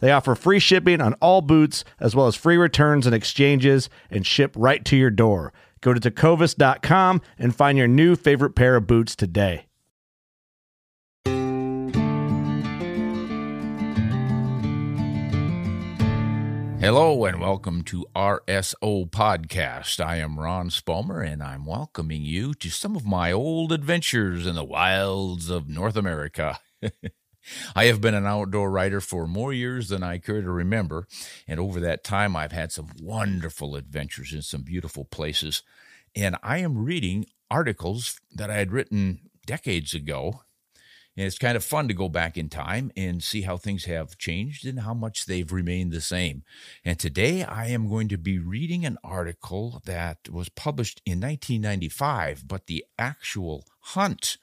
They offer free shipping on all boots, as well as free returns and exchanges, and ship right to your door. Go to tecovas.com and find your new favorite pair of boots today. Hello and welcome to RSO Podcast. I am Ron Spomer and I'm welcoming you to some of my old adventures in the wilds of North America. I have been an outdoor writer for more years than I care to remember, and over that time, I've had some wonderful adventures in some beautiful places. And I am reading articles that I had written decades ago. And it's kind of fun to go back in time and see how things have changed and how much they've remained the same. And today I am going to be reading an article that was published in 1995, but the actual hunt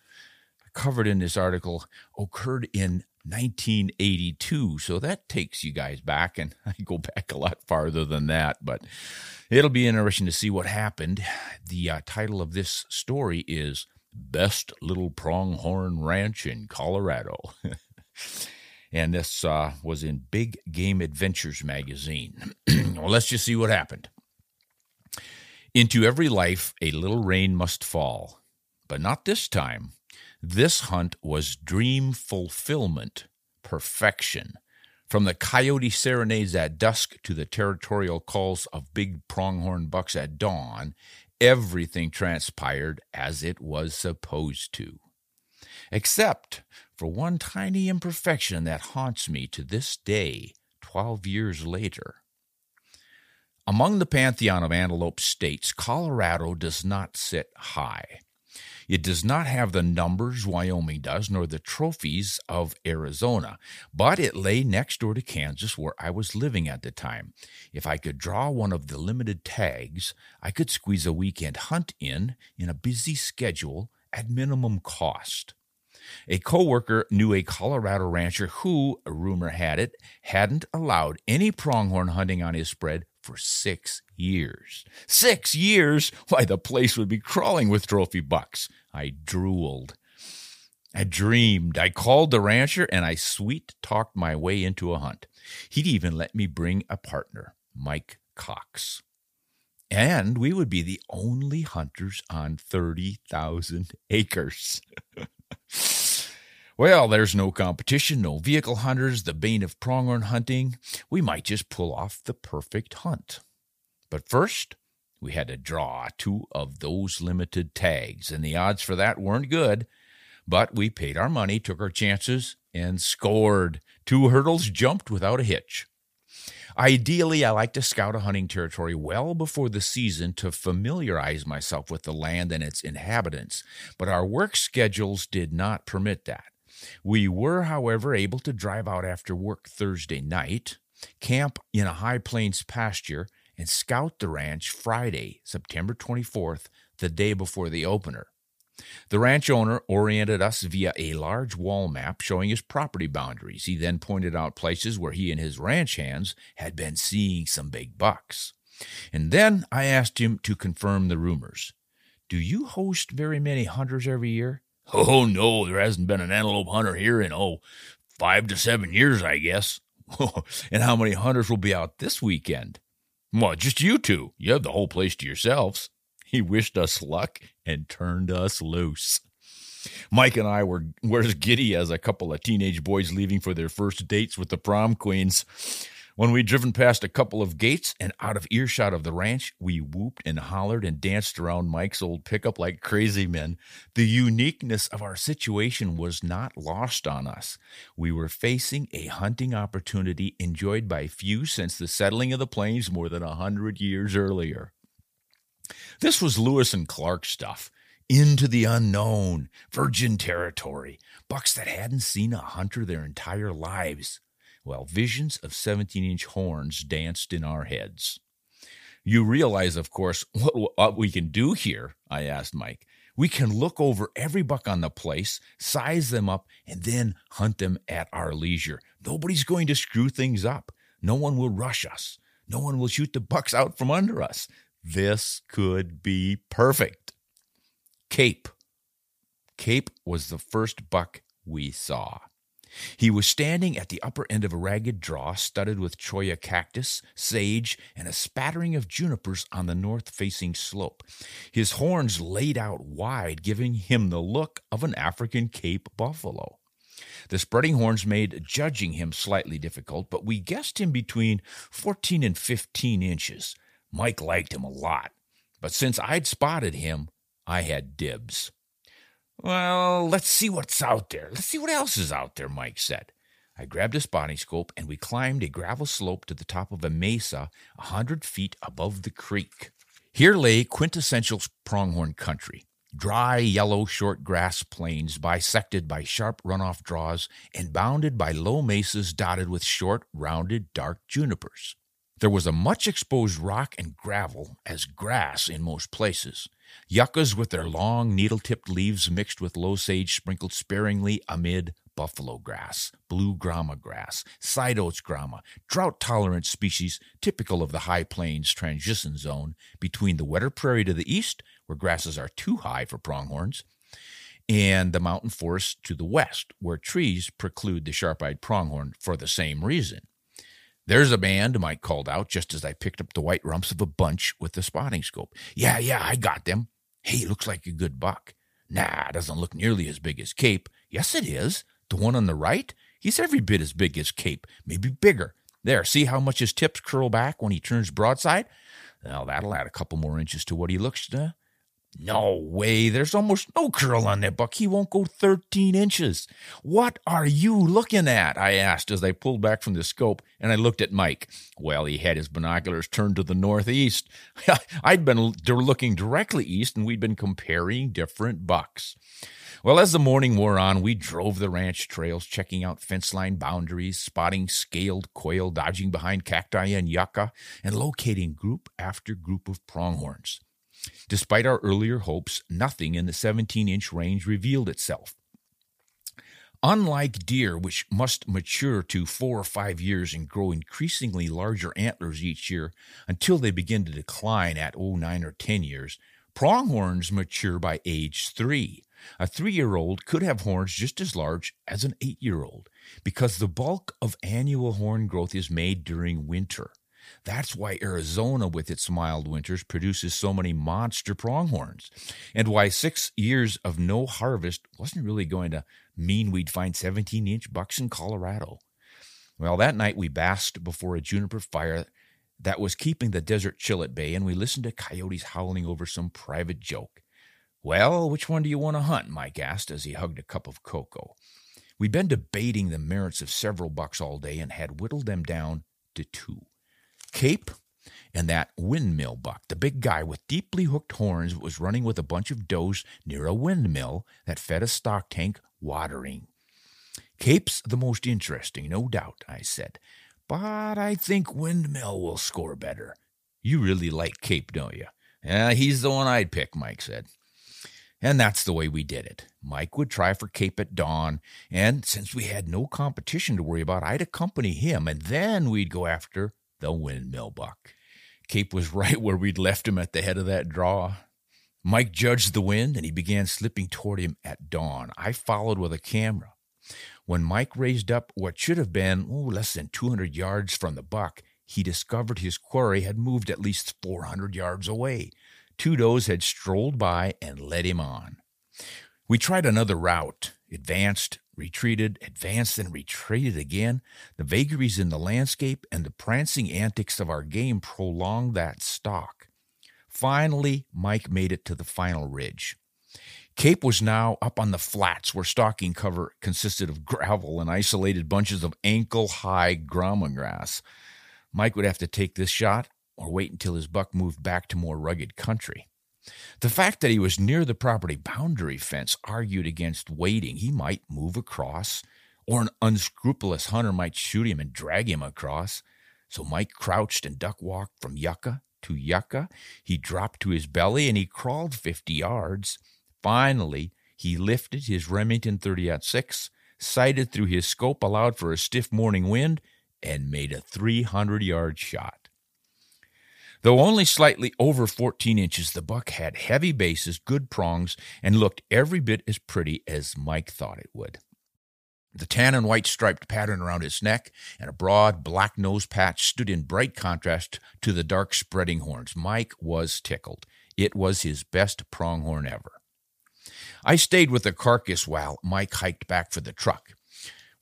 covered in this article occurred in 1982. So that takes you guys back, and I go back a lot farther than that, but it'll be interesting to see what happened. The uh, title of this story is Best Little Pronghorn Ranch in Colorado. and this uh, was in Big Game Adventures magazine. well, let's just see what happened. Into every life, a little rain must fall, but not this time. This hunt was dream fulfillment, perfection. From the coyote serenades at dusk to the territorial calls of big pronghorn bucks at dawn, everything transpired as it was supposed to. Except for one tiny imperfection that haunts me to this day, twelve years later. Among the pantheon of antelope states, Colorado does not sit high. It does not have the numbers Wyoming does, nor the trophies of Arizona, but it lay next door to Kansas where I was living at the time. If I could draw one of the limited tags, I could squeeze a weekend hunt in in a busy schedule at minimum cost. A coworker knew a Colorado rancher who, rumor had it, hadn't allowed any pronghorn hunting on his spread for six years. Six years? Why, the place would be crawling with trophy bucks. I drooled. I dreamed. I called the rancher and I sweet talked my way into a hunt. He'd even let me bring a partner, Mike Cox. And we would be the only hunters on 30,000 acres. Well, there's no competition, no vehicle hunters, the bane of pronghorn hunting. We might just pull off the perfect hunt. But first, we had to draw two of those limited tags, and the odds for that weren't good. But we paid our money, took our chances, and scored. Two hurdles jumped without a hitch. Ideally, I like to scout a hunting territory well before the season to familiarize myself with the land and its inhabitants, but our work schedules did not permit that. We were, however, able to drive out after work Thursday night, camp in a high plains pasture, and scout the ranch Friday, September 24th, the day before the opener. The ranch owner oriented us via a large wall map showing his property boundaries. He then pointed out places where he and his ranch hands had been seeing some big bucks. And then I asked him to confirm the rumors. Do you host very many hunters every year? Oh, no, there hasn't been an antelope hunter here in, oh, five to seven years, I guess. and how many hunters will be out this weekend? Well, just you two. You have the whole place to yourselves. He wished us luck and turned us loose. Mike and I were, were as giddy as a couple of teenage boys leaving for their first dates with the prom queens. When we'd driven past a couple of gates and out of earshot of the ranch, we whooped and hollered and danced around Mike's old pickup like crazy men. The uniqueness of our situation was not lost on us. We were facing a hunting opportunity enjoyed by few since the settling of the plains more than a hundred years earlier. This was Lewis and Clark stuff. Into the unknown, virgin territory, bucks that hadn't seen a hunter their entire lives while visions of 17 inch horns danced in our heads. You realize, of course, what, what we can do here, I asked Mike. We can look over every buck on the place, size them up, and then hunt them at our leisure. Nobody's going to screw things up. No one will rush us. No one will shoot the bucks out from under us. This could be perfect. Cape. Cape was the first buck we saw. He was standing at the upper end of a ragged draw studded with cholla cactus, sage, and a spattering of junipers on the north facing slope. His horns laid out wide, giving him the look of an African Cape buffalo. The spreading horns made judging him slightly difficult, but we guessed him between 14 and 15 inches. Mike liked him a lot, but since I'd spotted him, I had dibs. Well, let's see what's out there. Let's see what else is out there, Mike said. I grabbed a spotting scope and we climbed a gravel slope to the top of a mesa a hundred feet above the creek. Here lay quintessential pronghorn country. Dry, yellow, short grass plains bisected by sharp runoff draws and bounded by low mesas dotted with short, rounded, dark junipers. There was a much exposed rock and gravel as grass in most places. Yuccas with their long, needle tipped leaves mixed with low sage sprinkled sparingly amid buffalo grass, blue grama grass, side oats grama, drought tolerant species typical of the high plains transition zone between the wetter prairie to the east, where grasses are too high for pronghorns, and the mountain forest to the west, where trees preclude the sharp eyed pronghorn for the same reason. There's a band, Mike called out just as I picked up the white rumps of a bunch with the spotting scope. Yeah, yeah, I got them. Hey, looks like a good buck. Nah, doesn't look nearly as big as Cape. Yes, it is. The one on the right? He's every bit as big as Cape, maybe bigger. There, see how much his tips curl back when he turns broadside? Well, that'll add a couple more inches to what he looks to. No way. There's almost no curl on that buck. He won't go 13 inches. What are you looking at? I asked as I pulled back from the scope and I looked at Mike. Well, he had his binoculars turned to the northeast. I'd been looking directly east and we'd been comparing different bucks. Well, as the morning wore on, we drove the ranch trails, checking out fence line boundaries, spotting scaled quail dodging behind cacti and yucca, and locating group after group of pronghorns. Despite our earlier hopes, nothing in the 17 inch range revealed itself. Unlike deer, which must mature to four or five years and grow increasingly larger antlers each year until they begin to decline at oh, nine or 10 years, pronghorns mature by age three. A three year old could have horns just as large as an eight year old because the bulk of annual horn growth is made during winter. That's why Arizona, with its mild winters, produces so many monster pronghorns, and why six years of no harvest wasn't really going to mean we'd find 17 inch bucks in Colorado. Well, that night we basked before a juniper fire that was keeping the desert chill at bay, and we listened to coyotes howling over some private joke. Well, which one do you want to hunt? Mike asked as he hugged a cup of cocoa. We'd been debating the merits of several bucks all day and had whittled them down to two. Cape and that windmill buck, the big guy with deeply hooked horns, was running with a bunch of does near a windmill that fed a stock tank watering. Cape's the most interesting, no doubt, I said, but I think windmill will score better. You really like Cape, don't you? Yeah, he's the one I'd pick, Mike said. And that's the way we did it. Mike would try for Cape at dawn, and since we had no competition to worry about, I'd accompany him, and then we'd go after the windmill buck. Cape was right where we'd left him at the head of that draw. Mike judged the wind and he began slipping toward him at dawn. I followed with a camera. When Mike raised up what should have been less than 200 yards from the buck, he discovered his quarry had moved at least 400 yards away. Two does had strolled by and led him on. We tried another route, advanced, retreated, advanced, and retreated again. The vagaries in the landscape and the prancing antics of our game prolonged that stalk. Finally, Mike made it to the final ridge. Cape was now up on the flats where stalking cover consisted of gravel and isolated bunches of ankle high grama grass. Mike would have to take this shot or wait until his buck moved back to more rugged country. The fact that he was near the property boundary fence argued against waiting. He might move across, or an unscrupulous hunter might shoot him and drag him across. So Mike crouched and duck walked from yucca to yucca. He dropped to his belly and he crawled 50 yards. Finally, he lifted his Remington 30 6, sighted through his scope, allowed for a stiff morning wind, and made a 300 yard shot. Though only slightly over 14 inches, the buck had heavy bases, good prongs, and looked every bit as pretty as Mike thought it would. The tan and white striped pattern around his neck and a broad black nose patch stood in bright contrast to the dark spreading horns. Mike was tickled. It was his best pronghorn ever. I stayed with the carcass while Mike hiked back for the truck.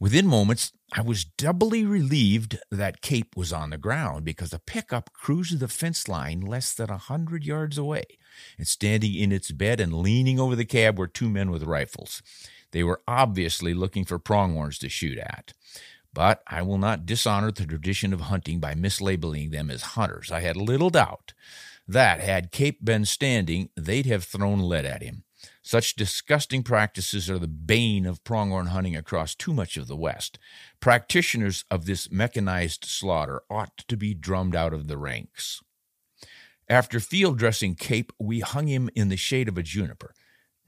Within moments, I was doubly relieved that Cape was on the ground because a pickup cruised the fence line less than a hundred yards away, and standing in its bed and leaning over the cab were two men with rifles. They were obviously looking for pronghorns to shoot at. But I will not dishonor the tradition of hunting by mislabeling them as hunters. I had little doubt that, had Cape been standing, they'd have thrown lead at him. Such disgusting practices are the bane of pronghorn hunting across too much of the West. Practitioners of this mechanized slaughter ought to be drummed out of the ranks. After field dressing Cape, we hung him in the shade of a juniper.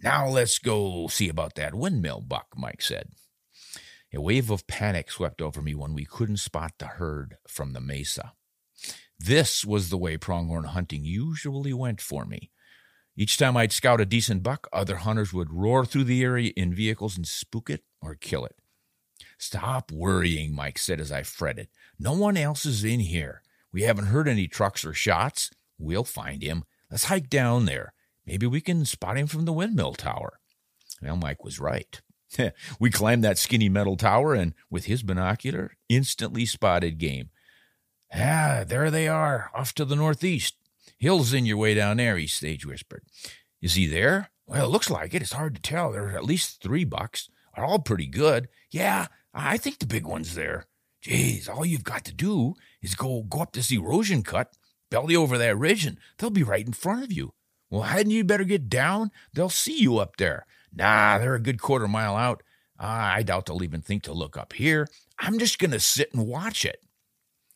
Now let's go see about that windmill buck, Mike said. A wave of panic swept over me when we couldn't spot the herd from the mesa. This was the way pronghorn hunting usually went for me. Each time I'd scout a decent buck, other hunters would roar through the area in vehicles and spook it or kill it. Stop worrying, Mike said as I fretted. No one else is in here. We haven't heard any trucks or shots. We'll find him. Let's hike down there. Maybe we can spot him from the windmill tower. Well, Mike was right. we climbed that skinny metal tower and, with his binocular, instantly spotted game. Ah, there they are, off to the northeast. Hill's in your way down there, he stage whispered. Is he there? Well, it looks like it. It's hard to tell. There are at least three bucks. They're all pretty good. Yeah, I think the big one's there. Geez, all you've got to do is go go up this erosion cut, belly over that ridge, and they'll be right in front of you. Well, hadn't you better get down? They'll see you up there. Nah, they're a good quarter mile out. Ah, I doubt they'll even think to look up here. I'm just going to sit and watch it.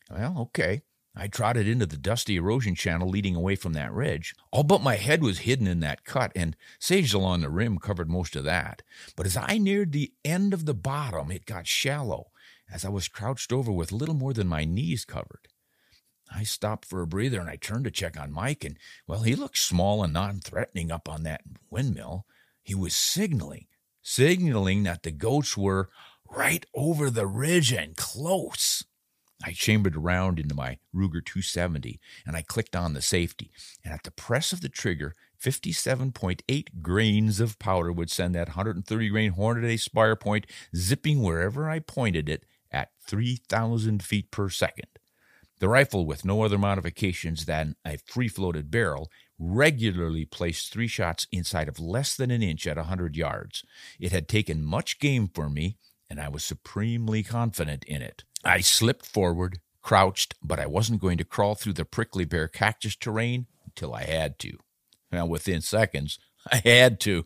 Well, okay. I trotted into the dusty erosion channel leading away from that ridge. All but my head was hidden in that cut, and sage along the rim covered most of that. But as I neared the end of the bottom, it got shallow, as I was crouched over with little more than my knees covered. I stopped for a breather and I turned to check on Mike, and, well, he looked small and non threatening up on that windmill. He was signaling, signaling that the goats were right over the ridge and close. I chambered around into my Ruger 270 and I clicked on the safety. And at the press of the trigger, 57.8 grains of powder would send that 130 grain Hornady spire point zipping wherever I pointed it at 3,000 feet per second. The rifle, with no other modifications than a free floated barrel, regularly placed three shots inside of less than an inch at a 100 yards. It had taken much game for me, and I was supremely confident in it. I slipped forward, crouched, but I wasn't going to crawl through the prickly bare cactus terrain until I had to. Now, within seconds, I had to.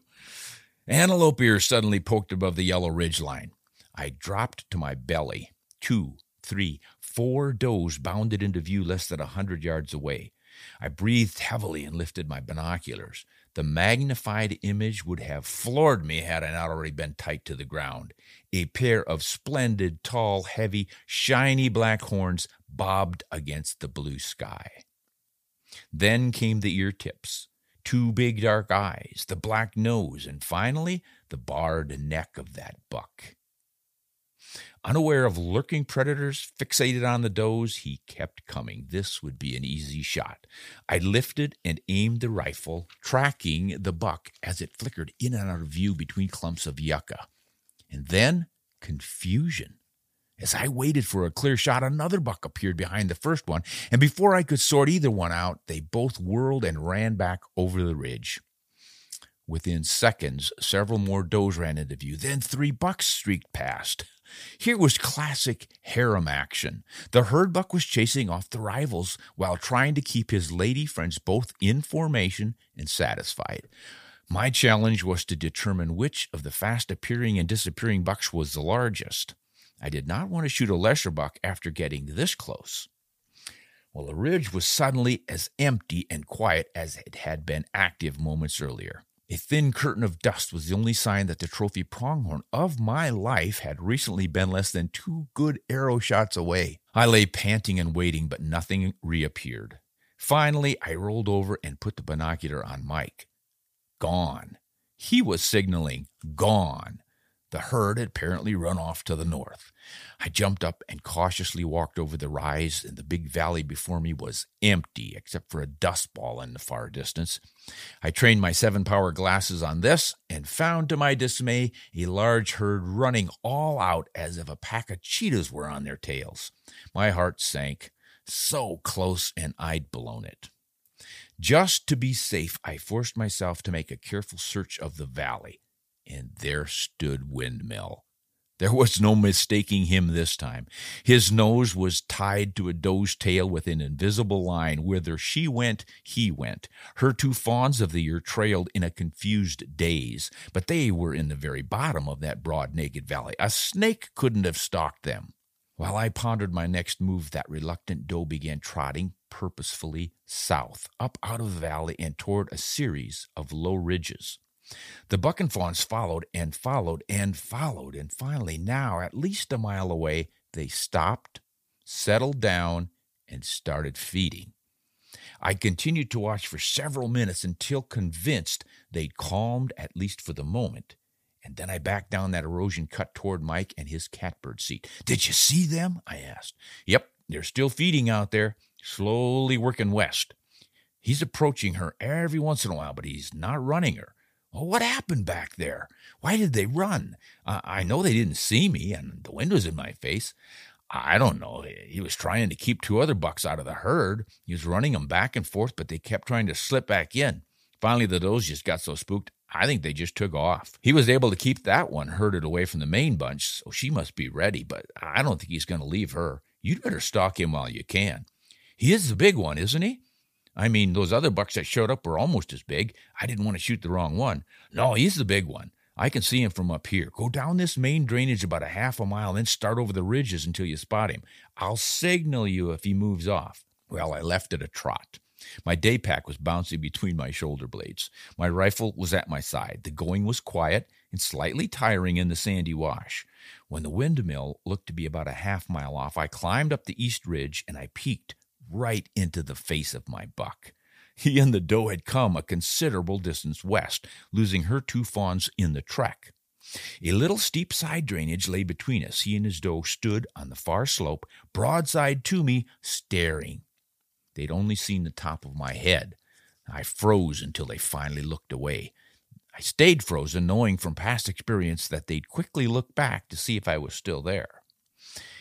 Antelope ears suddenly poked above the yellow ridge line. I dropped to my belly. Two, three, four does bounded into view less than a hundred yards away. I breathed heavily and lifted my binoculars. The magnified image would have floored me had I not already been tight to the ground. A pair of splendid, tall, heavy, shiny black horns bobbed against the blue sky. Then came the ear tips, two big dark eyes, the black nose, and finally the barred neck of that buck. Unaware of lurking predators, fixated on the does, he kept coming. This would be an easy shot. I lifted and aimed the rifle, tracking the buck as it flickered in and out of view between clumps of yucca. And then confusion. As I waited for a clear shot, another buck appeared behind the first one, and before I could sort either one out, they both whirled and ran back over the ridge. Within seconds, several more does ran into view. Then three bucks streaked past. Here was classic harem action. The herd buck was chasing off the rivals while trying to keep his lady friends both in formation and satisfied. My challenge was to determine which of the fast appearing and disappearing bucks was the largest. I did not want to shoot a lesser buck after getting this close. Well, the ridge was suddenly as empty and quiet as it had been active moments earlier. A thin curtain of dust was the only sign that the trophy pronghorn of my life had recently been less than two good arrow shots away. I lay panting and waiting, but nothing reappeared. Finally, I rolled over and put the binocular on Mike. Gone. He was signaling gone. The herd had apparently run off to the north. I jumped up and cautiously walked over the rise, and the big valley before me was empty except for a dust ball in the far distance. I trained my seven power glasses on this and found to my dismay a large herd running all out as if a pack of cheetahs were on their tails. My heart sank. So close, and I'd blown it. Just to be safe, I forced myself to make a careful search of the valley and there stood Windmill. There was no mistaking him this time. His nose was tied to a doe's tail with an invisible line. Whither she went, he went. Her two fawns of the year trailed in a confused daze, but they were in the very bottom of that broad, naked valley. A snake couldn't have stalked them. While I pondered my next move, that reluctant doe began trotting purposefully south, up out of the valley and toward a series of low ridges. The buck and fawns followed and followed and followed, and finally, now at least a mile away, they stopped, settled down, and started feeding. I continued to watch for several minutes until convinced they'd calmed, at least for the moment. And then I backed down that erosion cut toward Mike and his catbird seat. Did you see them? I asked. Yep, they're still feeding out there, slowly working west. He's approaching her every once in a while, but he's not running her. Well, what happened back there? Why did they run? Uh, I know they didn't see me, and the wind was in my face. I don't know. He was trying to keep two other bucks out of the herd. He was running them back and forth, but they kept trying to slip back in. Finally, the does just got so spooked, I think they just took off. He was able to keep that one herded away from the main bunch, so she must be ready, but I don't think he's going to leave her. You'd better stalk him while you can. He is the big one, isn't he? I mean, those other bucks that showed up were almost as big. I didn't want to shoot the wrong one. No, he's the big one. I can see him from up here. Go down this main drainage about a half a mile, then start over the ridges until you spot him. I'll signal you if he moves off. Well, I left at a trot. My day pack was bouncing between my shoulder blades. My rifle was at my side. The going was quiet and slightly tiring in the sandy wash. When the windmill looked to be about a half mile off, I climbed up the east ridge and I peeked right into the face of my buck. He and the doe had come a considerable distance west, losing her two fawns in the trek. A little steep side drainage lay between us. He and his doe stood on the far slope, broadside to me, staring. They'd only seen the top of my head. I froze until they finally looked away. I stayed frozen, knowing from past experience that they'd quickly look back to see if I was still there.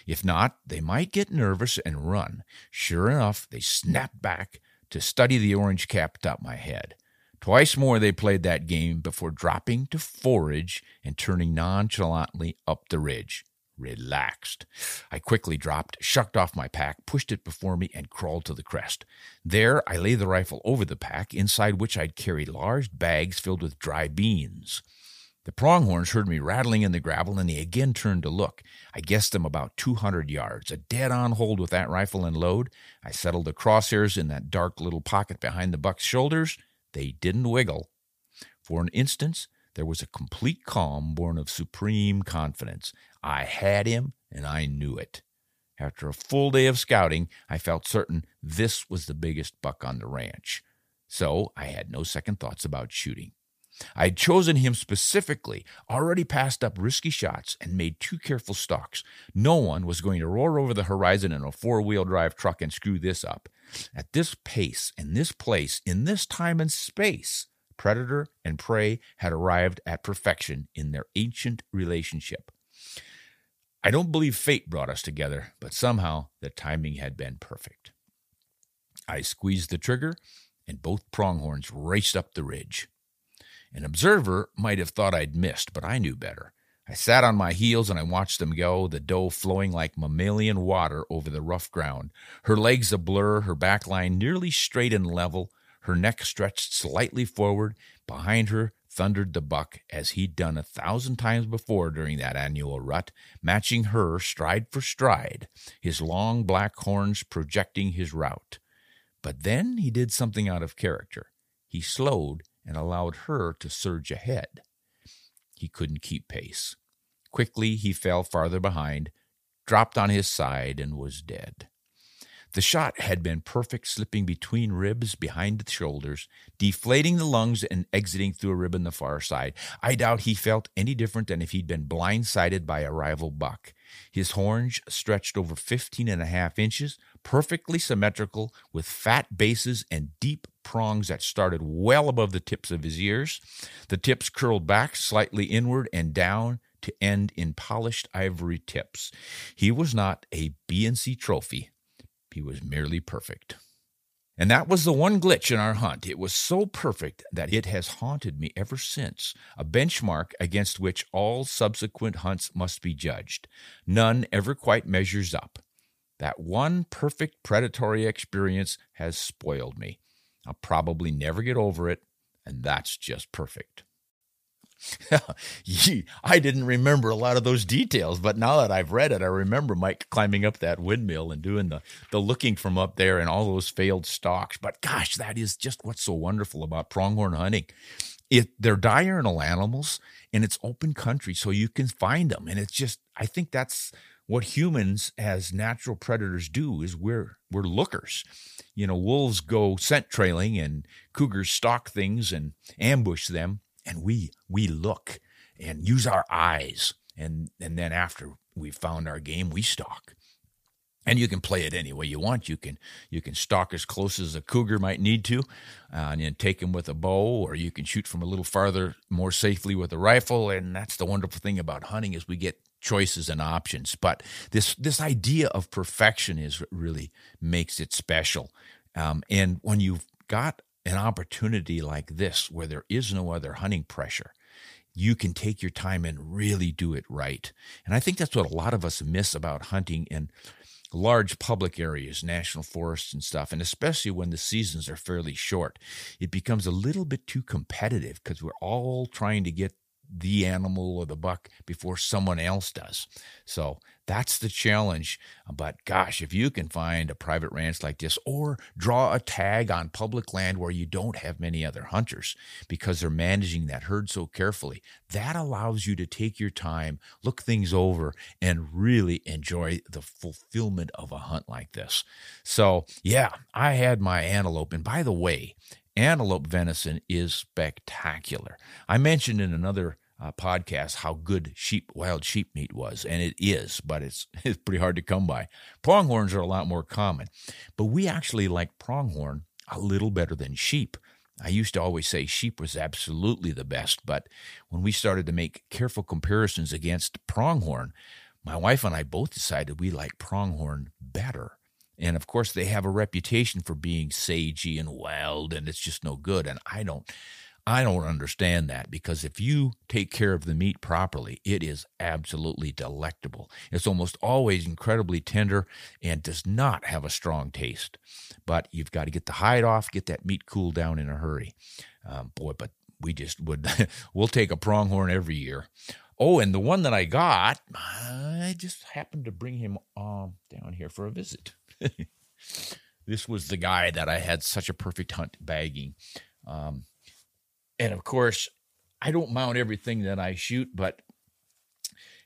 If not, they might get nervous and run. Sure enough, they snapped back to study the orange cap atop my head. Twice more they played that game before dropping to forage and turning nonchalantly up the ridge. Relaxed. I quickly dropped, shucked off my pack, pushed it before me, and crawled to the crest. There I lay the rifle over the pack, inside which I'd carried large bags filled with dry beans. The pronghorns heard me rattling in the gravel, and they again turned to look. I guessed them about 200 yards, a dead on hold with that rifle and load. I settled the crosshairs in that dark little pocket behind the buck's shoulders. They didn't wiggle. For an instant, there was a complete calm born of supreme confidence. I had him, and I knew it. After a full day of scouting, I felt certain this was the biggest buck on the ranch. So I had no second thoughts about shooting. I had chosen him specifically, already passed up risky shots, and made two careful stalks. No one was going to roar over the horizon in a four wheel drive truck and screw this up. At this pace, in this place, in this time and space, predator and prey had arrived at perfection in their ancient relationship. I don't believe fate brought us together, but somehow the timing had been perfect. I squeezed the trigger, and both pronghorns raced up the ridge. An observer might have thought I'd missed, but I knew better. I sat on my heels and I watched them go, the doe flowing like mammalian water over the rough ground, her legs a blur, her back line nearly straight and level, her neck stretched slightly forward. Behind her thundered the buck as he'd done a thousand times before during that annual rut, matching her stride for stride, his long black horns projecting his route. But then he did something out of character. He slowed and allowed her to surge ahead. He couldn't keep pace. Quickly he fell farther behind, dropped on his side, and was dead. The shot had been perfect, slipping between ribs behind the shoulders, deflating the lungs and exiting through a rib on the far side. I doubt he felt any different than if he'd been blindsided by a rival buck. His horns stretched over fifteen and a half inches, perfectly symmetrical, with fat bases and deep prongs that started well above the tips of his ears. The tips curled back slightly inward and down to end in polished ivory tips. He was not a B&C trophy he was merely perfect. And that was the one glitch in our hunt. It was so perfect that it has haunted me ever since, a benchmark against which all subsequent hunts must be judged. None ever quite measures up. That one perfect predatory experience has spoiled me. I'll probably never get over it, and that's just perfect. I didn't remember a lot of those details, but now that I've read it, I remember Mike climbing up that windmill and doing the, the looking from up there and all those failed stalks. But gosh, that is just what's so wonderful about pronghorn hunting. It, they're diurnal animals and it's open country, so you can find them. And it's just, I think that's what humans as natural predators do is we're we're lookers. You know, wolves go scent trailing and cougars stalk things and ambush them and we we look and use our eyes. And and then after we've found our game we stalk. And you can play it any way you want. You can you can stalk as close as a cougar might need to uh, and take him with a bow or you can shoot from a little farther more safely with a rifle. And that's the wonderful thing about hunting is we get choices and options. But this this idea of perfection is really makes it special. Um, and when you've got an opportunity like this where there is no other hunting pressure, you can take your time and really do it right. And I think that's what a lot of us miss about hunting in large public areas, national forests and stuff, and especially when the seasons are fairly short. It becomes a little bit too competitive because we're all trying to get the animal or the buck before someone else does. So that's the challenge. But gosh, if you can find a private ranch like this or draw a tag on public land where you don't have many other hunters because they're managing that herd so carefully, that allows you to take your time, look things over, and really enjoy the fulfillment of a hunt like this. So, yeah, I had my antelope. And by the way, antelope venison is spectacular. I mentioned in another uh, podcast how good sheep wild sheep meat was, and it is, but it's it's pretty hard to come by. Pronghorns are a lot more common, but we actually like pronghorn a little better than sheep. I used to always say sheep was absolutely the best, but when we started to make careful comparisons against pronghorn, my wife and I both decided we like pronghorn better. And of course, they have a reputation for being sagey and wild, and it's just no good. And I don't, I don't understand that because if you take care of the meat properly, it is absolutely delectable. It's almost always incredibly tender and does not have a strong taste. But you've got to get the hide off, get that meat cooled down in a hurry. Um, boy, but we just would, we'll take a pronghorn every year. Oh, and the one that I got, I just happened to bring him um, down here for a visit. this was the guy that I had such a perfect hunt bagging. Um, and of course, I don't mount everything that I shoot, but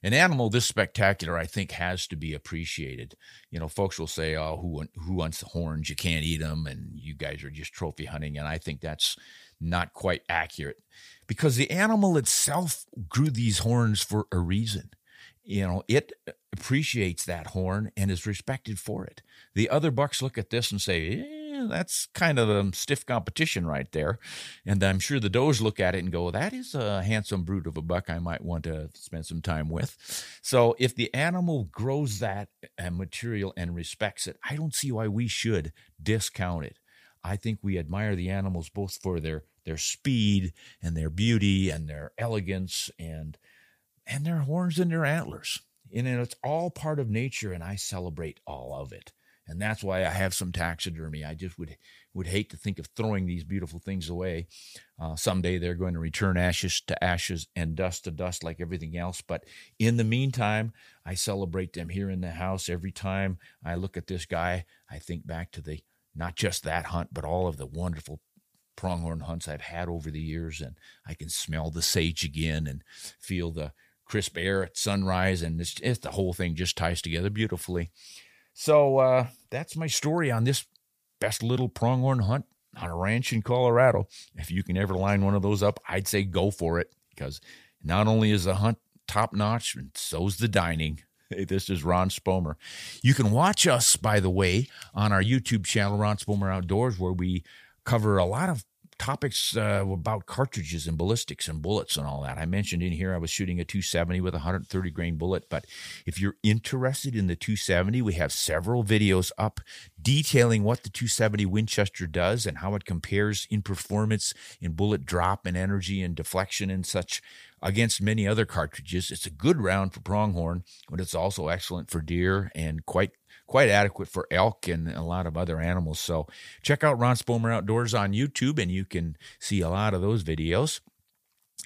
an animal this spectacular, I think, has to be appreciated. You know, folks will say, "Oh, who who wants the horns? You can't eat them, and you guys are just trophy hunting." And I think that's not quite accurate because the animal itself grew these horns for a reason. You know, it appreciates that horn and is respected for it. The other bucks look at this and say, eh, that's kind of a stiff competition right there. And I'm sure the does look at it and go, that is a handsome brute of a buck I might want to spend some time with. So if the animal grows that material and respects it, I don't see why we should discount it. I think we admire the animals both for their their speed and their beauty and their elegance and and their horns and their antlers. And it's all part of nature, and I celebrate all of it and that's why I have some taxidermy. I just would would hate to think of throwing these beautiful things away. Uh, someday they're going to return ashes to ashes and dust to dust like everything else. But in the meantime, I celebrate them here in the house. Every time I look at this guy, I think back to the not just that hunt, but all of the wonderful pronghorn hunts I've had over the years, and I can smell the sage again and feel the crisp air at sunrise, and it's, it's the whole thing just ties together beautifully. So uh, that's my story on this best little pronghorn hunt on a ranch in Colorado. If you can ever line one of those up, I'd say go for it because not only is the hunt top notch, and so's the dining. Hey, this is Ron Spomer. You can watch us, by the way, on our YouTube channel, Ron Spomer Outdoors, where we cover a lot of topics uh, about cartridges and ballistics and bullets and all that. I mentioned in here I was shooting a 270 with a 130 grain bullet, but if you're interested in the 270, we have several videos up detailing what the 270 Winchester does and how it compares in performance in bullet drop and energy and deflection and such against many other cartridges. It's a good round for pronghorn, but it's also excellent for deer and quite quite adequate for elk and a lot of other animals. So check out Ron Spomer Outdoors on YouTube, and you can see a lot of those videos.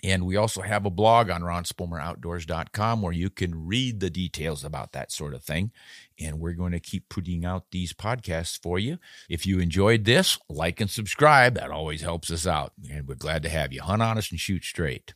And we also have a blog on ronspomeroutdoors.com where you can read the details about that sort of thing. And we're going to keep putting out these podcasts for you. If you enjoyed this, like and subscribe. That always helps us out. And we're glad to have you. Hunt honest and shoot straight.